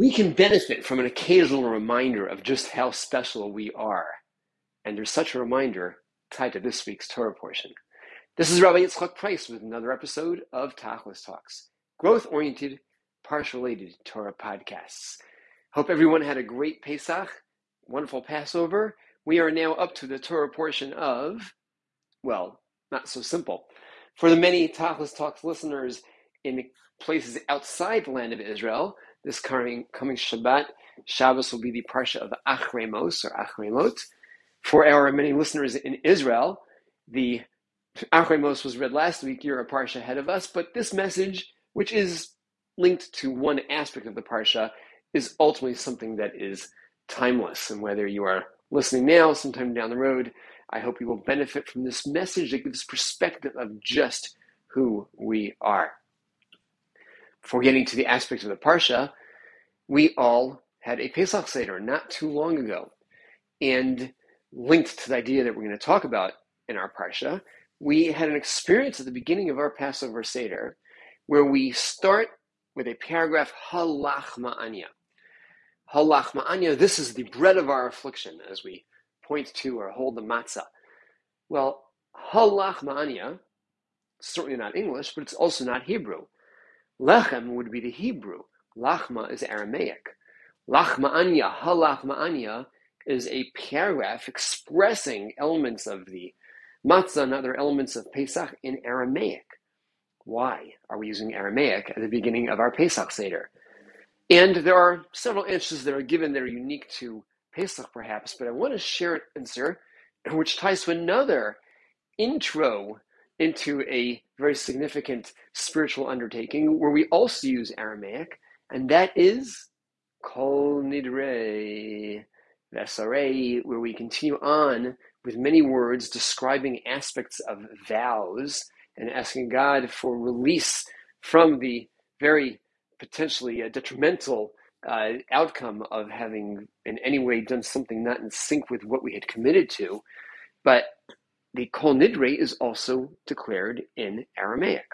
we can benefit from an occasional reminder of just how special we are. And there's such a reminder tied to this week's Torah portion. This is Rabbi Yitzchak Price with another episode of Tachlis Talks, growth oriented, parsha related Torah podcasts. Hope everyone had a great Pesach, wonderful Passover. We are now up to the Torah portion of, well, not so simple. For the many Tachlis Talks listeners in places outside the land of Israel, this coming, coming Shabbat, Shabbos will be the Parsha of Acharei Mos or Acharei Mot. For our many listeners in Israel, the Acharei Mos was read last week. You're a Parsha ahead of us, but this message, which is linked to one aspect of the Parsha, is ultimately something that is timeless. And whether you are listening now, sometime down the road, I hope you will benefit from this message that gives perspective of just who we are. Before getting to the aspects of the Parsha, we all had a Pesach Seder not too long ago. And linked to the idea that we're going to talk about in our Parsha, we had an experience at the beginning of our Passover Seder where we start with a paragraph, Ha Lachma Anya. Halach Ma'anya, this is the bread of our affliction, as we point to or hold the matzah. Well, Ha Lachma Anya, certainly not English, but it's also not Hebrew. Lechem would be the Hebrew. Lachma is Aramaic. Lachma'anya, halachma'anya, is a paragraph expressing elements of the matzah and other elements of Pesach in Aramaic. Why are we using Aramaic at the beginning of our Pesach Seder? And there are several answers that are given that are unique to Pesach, perhaps, but I want to share an answer which ties to another intro into a very significant spiritual undertaking where we also use Aramaic, and that is Kol Nidre Vesare, where we continue on with many words describing aspects of vows and asking God for release from the very potentially uh, detrimental uh, outcome of having in any way done something not in sync with what we had committed to. But the Kol Nidre is also declared in Aramaic.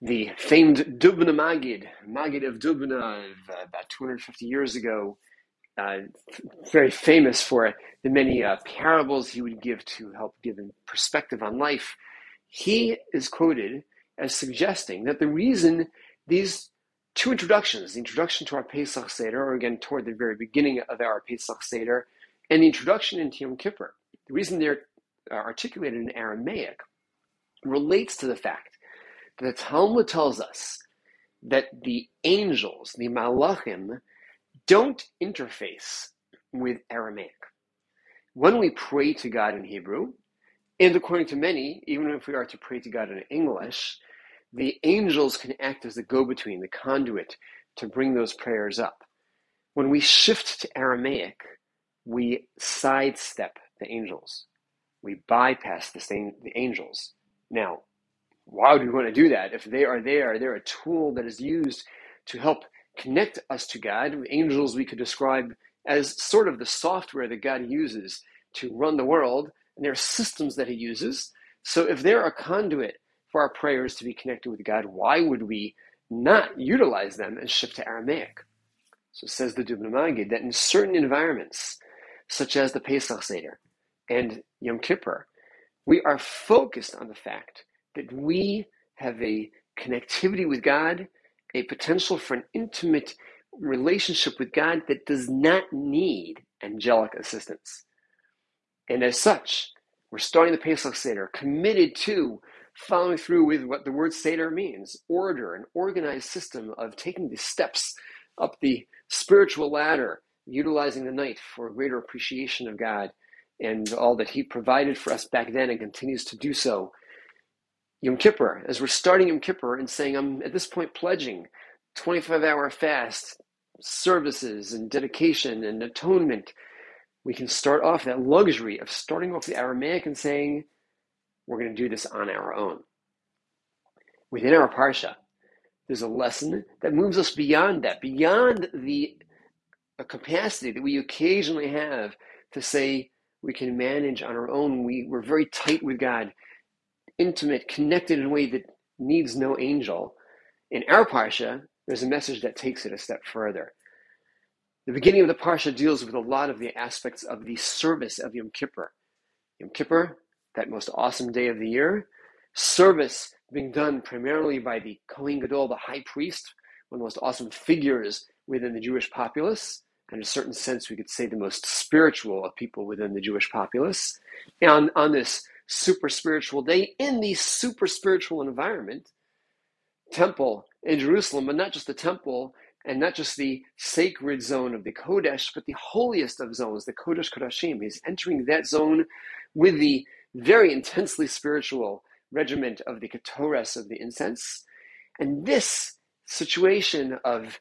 The famed Dubna Magid, Magid of Dubna, uh, about 250 years ago, uh, very famous for the many uh, parables he would give to help give him perspective on life. He is quoted as suggesting that the reason these two introductions, the introduction to our Pesach Seder, or again toward the very beginning of our Pesach Seder, and the introduction into Yom Kippur, the reason they're uh, articulated in Aramaic relates to the fact that the Talmud tells us that the angels, the malachim, don't interface with Aramaic. When we pray to God in Hebrew, and according to many, even if we are to pray to God in English, the angels can act as the go between, the conduit to bring those prayers up. When we shift to Aramaic, we sidestep the angels. We bypass the, same, the angels. Now, why would we want to do that? If they are there, they're a tool that is used to help connect us to God. Angels we could describe as sort of the software that God uses to run the world, and there are systems that He uses. So if they're a conduit for our prayers to be connected with God, why would we not utilize them and shift to Aramaic? So says the Dubna Magid that in certain environments, such as the Pesach Seder and Yom Kippur, we are focused on the fact that we have a connectivity with God, a potential for an intimate relationship with God that does not need angelic assistance. And as such, we're starting the Pesach Seder committed to following through with what the word Seder means order, an organized system of taking the steps up the spiritual ladder, utilizing the night for greater appreciation of God and all that He provided for us back then and continues to do so Yom Kippur, as we're starting Yom Kippur and saying, I'm at this point pledging 25 hour fast, services and dedication and atonement, we can start off that luxury of starting off the Aramaic and saying, we're going to do this on our own. Within our Parsha, there's a lesson that moves us beyond that, beyond the capacity that we occasionally have to say we can manage on our own. We, we're very tight with God intimate, connected in a way that needs no angel. In our parsha, there's a message that takes it a step further. The beginning of the Parsha deals with a lot of the aspects of the service of Yom Kippur. Yom Kippur, that most awesome day of the year, service being done primarily by the Kohen Gadol, the high priest, one of the most awesome figures within the Jewish populace, in a certain sense, we could say the most spiritual of people within the Jewish populace. And on this super spiritual day, in the super spiritual environment, temple in Jerusalem, but not just the temple and not just the sacred zone of the Kodesh, but the holiest of zones, the Kodesh Kodashim. He's entering that zone with the very intensely spiritual regiment of the Ketores of the incense. And this situation of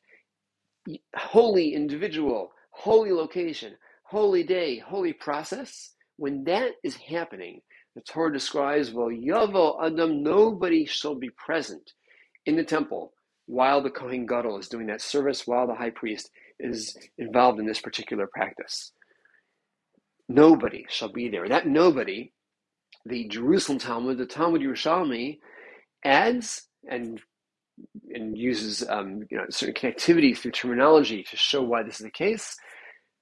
holy individual, holy location, holy day, holy process, when that is happening, the Torah describes, well, Yavo Adam, nobody shall be present in the temple while the Kohen Gadol is doing that service, while the high priest is involved in this particular practice. Nobody shall be there. That nobody, the Jerusalem Talmud, the Talmud Yerushalmi, adds and and uses um, you know, certain connectivity through terminology to show why this is the case,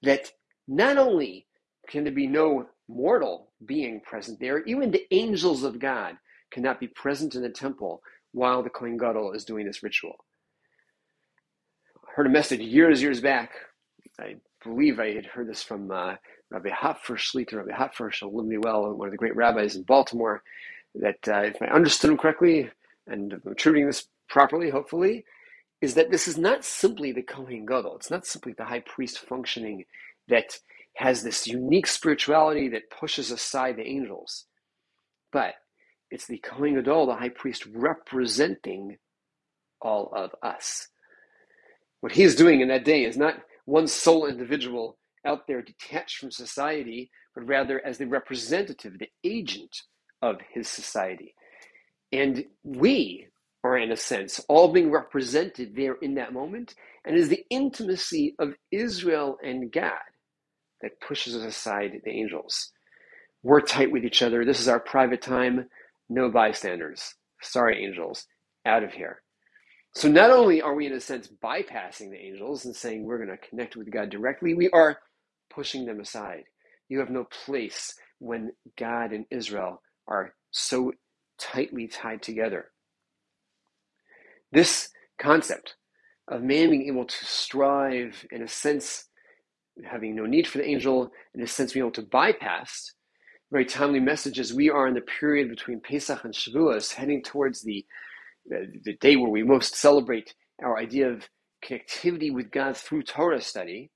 that not only can there be no mortal being present there, even the angels of God cannot be present in the temple while the Kohen Gadol is doing this ritual. I heard a message years, years back. I believe I had heard this from uh, Rabbi Hopfer Shlita, Rabbi Hopfer me well, one of the great rabbis in Baltimore, that uh, if I understood him correctly, and I'm attributing this properly, hopefully, is that this is not simply the Kohen Gadol. It's not simply the high priest functioning that has this unique spirituality that pushes aside the angels, but it's the Kohen Gadol, the high priest, representing all of us. What he is doing in that day is not one sole individual out there detached from society, but rather as the representative, the agent of his society. And we are, in a sense, all being represented there in that moment, and is the intimacy of Israel and God that pushes us aside the angels. We're tight with each other. This is our private time. No bystanders. Sorry, angels. Out of here. So not only are we, in a sense, bypassing the angels and saying we're going to connect with God directly, we are pushing them aside. You have no place when God and Israel are so tightly tied together. This concept of man being able to strive, in a sense, having no need for the angel, in a sense, being able to bypass very timely messages. We are in the period between Pesach and Shavuos, heading towards the, the, the day where we most celebrate our idea of connectivity with God through Torah study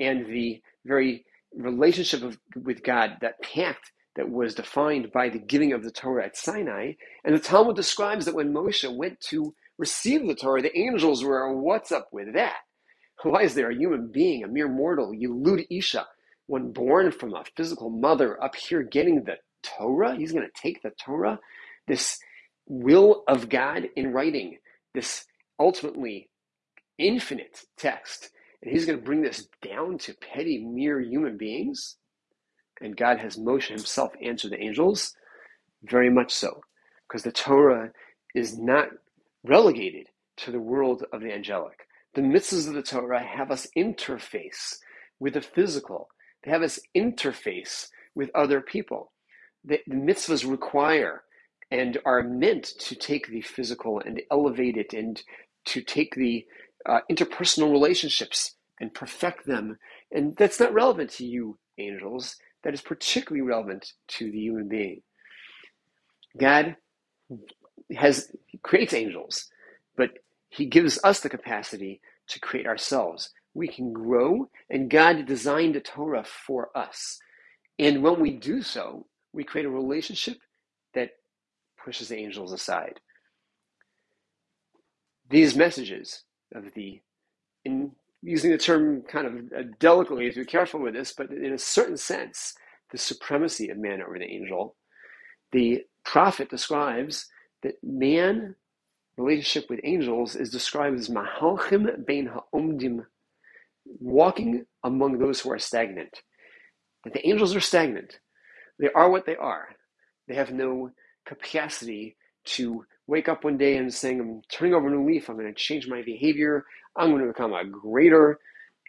and the very relationship of, with God, that pact that was defined by the giving of the Torah at Sinai. And the Talmud describes that when Moshe went to receive the Torah, the angels were, what's up with that? Why is there a human being, a mere mortal, Yilud Isha, one born from a physical mother, up here getting the Torah? He's going to take the Torah, this will of God in writing, this ultimately infinite text, and he's going to bring this down to petty, mere human beings? And God has Moshe himself answer the angels? Very much so, because the Torah is not relegated to the world of the angelic. The mitzvahs of the Torah have us interface with the physical. They have us interface with other people. The, the mitzvahs require and are meant to take the physical and elevate it and to take the uh, interpersonal relationships and perfect them. And that's not relevant to you, angels. That is particularly relevant to the human being. God has creates angels, but he gives us the capacity to create ourselves. We can grow, and God designed the Torah for us. And when we do so, we create a relationship that pushes the angels aside. These messages of the, in using the term kind of uh, delicately, to be careful with this, but in a certain sense, the supremacy of man over the angel, the prophet describes that man relationship with angels is described as mahalchim bein ha'omdim, walking among those who are stagnant. That the angels are stagnant. They are what they are. They have no capacity to wake up one day and saying, I'm turning over a new leaf, I'm going to change my behavior, I'm going to become a greater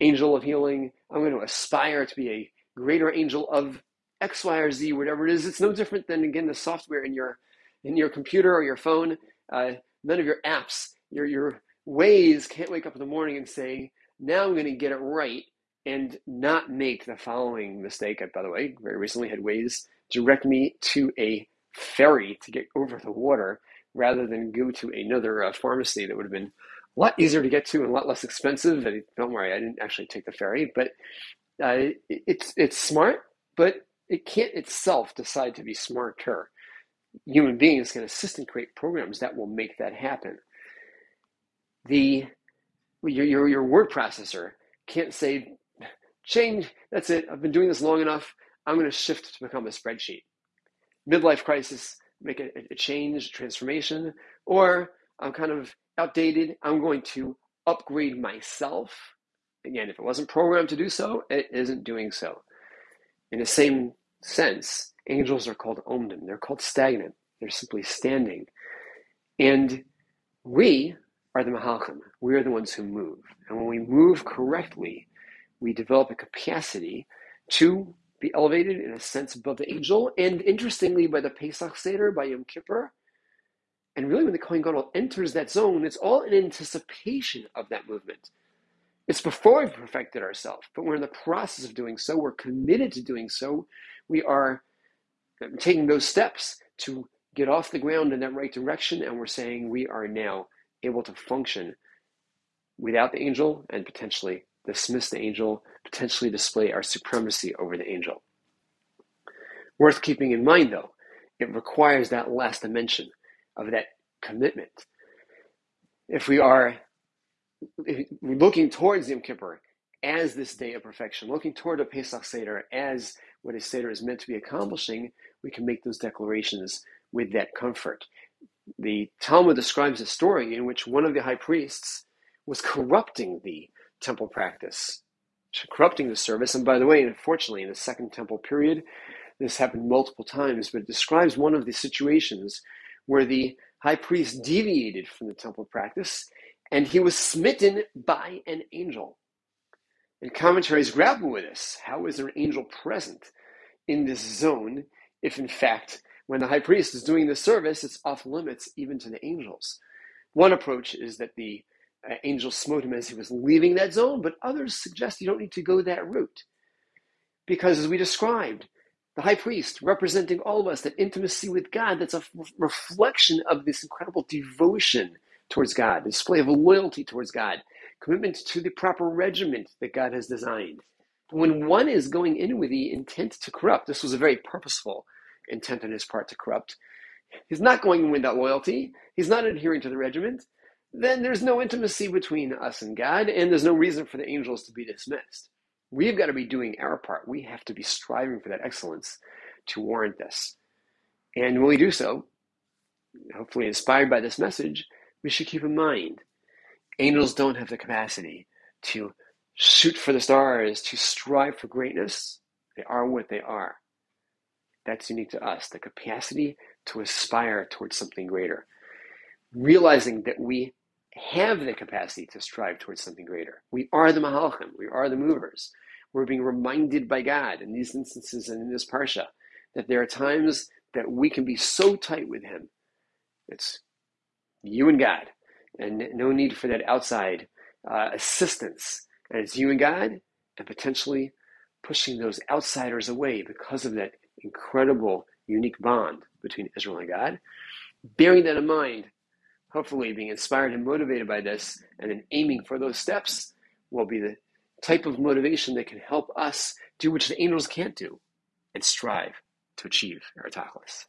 angel of healing, I'm going to aspire to be a greater angel of X, Y, or Z, whatever it is. It's no different than again the software in your in your computer or your phone. Uh, none of your apps, your your Waze can't wake up in the morning and say, now I'm going to get it right and not make the following mistake. I, by the way, very recently had Waze direct me to a ferry to get over the water rather than go to another uh, pharmacy that would have been a lot easier to get to and a lot less expensive. And don't worry, I didn't actually take the ferry, but uh, it's it's smart, but it can't itself decide to be smarter. Human beings can assist and create programs that will make that happen. The your, your, your word processor can't say, change, that's it, I've been doing this long enough, I'm going to shift to become a spreadsheet. Midlife crisis, make a, a change, transformation, or I'm kind of outdated, I'm going to upgrade myself. Again, if it wasn't programmed to do so, it isn't doing so. In the same sense, angels are called omdim, they're called stagnant, they're simply standing. And we are the Mahalchim. We are the ones who move. And when we move correctly, we develop a capacity to be elevated in a sense above the angel. And interestingly, by the Pesach Seder, by Yom Kippur, and really when the Kohen Gadol enters that zone, it's all in anticipation of that movement. It's before we've perfected ourselves, but we're in the process of doing so. We're committed to doing so. We are taking those steps to get off the ground in that right direction, and we're saying we are now able to function without the angel and potentially dismiss the angel, potentially display our supremacy over the angel. Worth keeping in mind, though, it requires that last dimension of that commitment. If we are looking towards Yom Kippur as this day of perfection, looking toward a Pesach Seder as what a Seder is meant to be accomplishing, we can make those declarations with that comfort the Talmud describes a story in which one of the high priests was corrupting the temple practice, corrupting the service. And by the way, unfortunately, in the Second Temple period, this happened multiple times, but it describes one of the situations where the high priest deviated from the temple practice and he was smitten by an angel. And commentaries grapple with this. How is there an angel present in this zone if, in fact, when the high priest is doing the service, it's off limits even to the angels. One approach is that the uh, angel smote him as he was leaving that zone, but others suggest you don't need to go that route. Because as we described, the high priest representing all of us, that intimacy with God, that's a reflection of this incredible devotion towards God, display of loyalty towards God, commitment to the proper regiment that God has designed. When one is going in with the intent to corrupt, this was a very purposeful intent on his part to corrupt, he's not going in win that loyalty, he's not adhering to the regiment, then there's no intimacy between us and God, and there's no reason for the angels to be dismissed. We've got to be doing our part. We have to be striving for that excellence to warrant this. And when we do so, hopefully inspired by this message, we should keep in mind angels don't have the capacity to shoot for the stars, to strive for greatness. They are what they are. That's unique to us the capacity to aspire towards something greater. Realizing that we have the capacity to strive towards something greater. We are the Mahalchim, we are the movers. We're being reminded by God in these instances and in this Parsha that there are times that we can be so tight with Him. It's you and God, and no need for that outside uh, assistance. And it's you and God, and potentially pushing those outsiders away because of that incredible, unique bond between Israel and God. Bearing that in mind, hopefully being inspired and motivated by this, and then aiming for those steps will be the type of motivation that can help us do which the angels can't do and strive to achieve tachlis.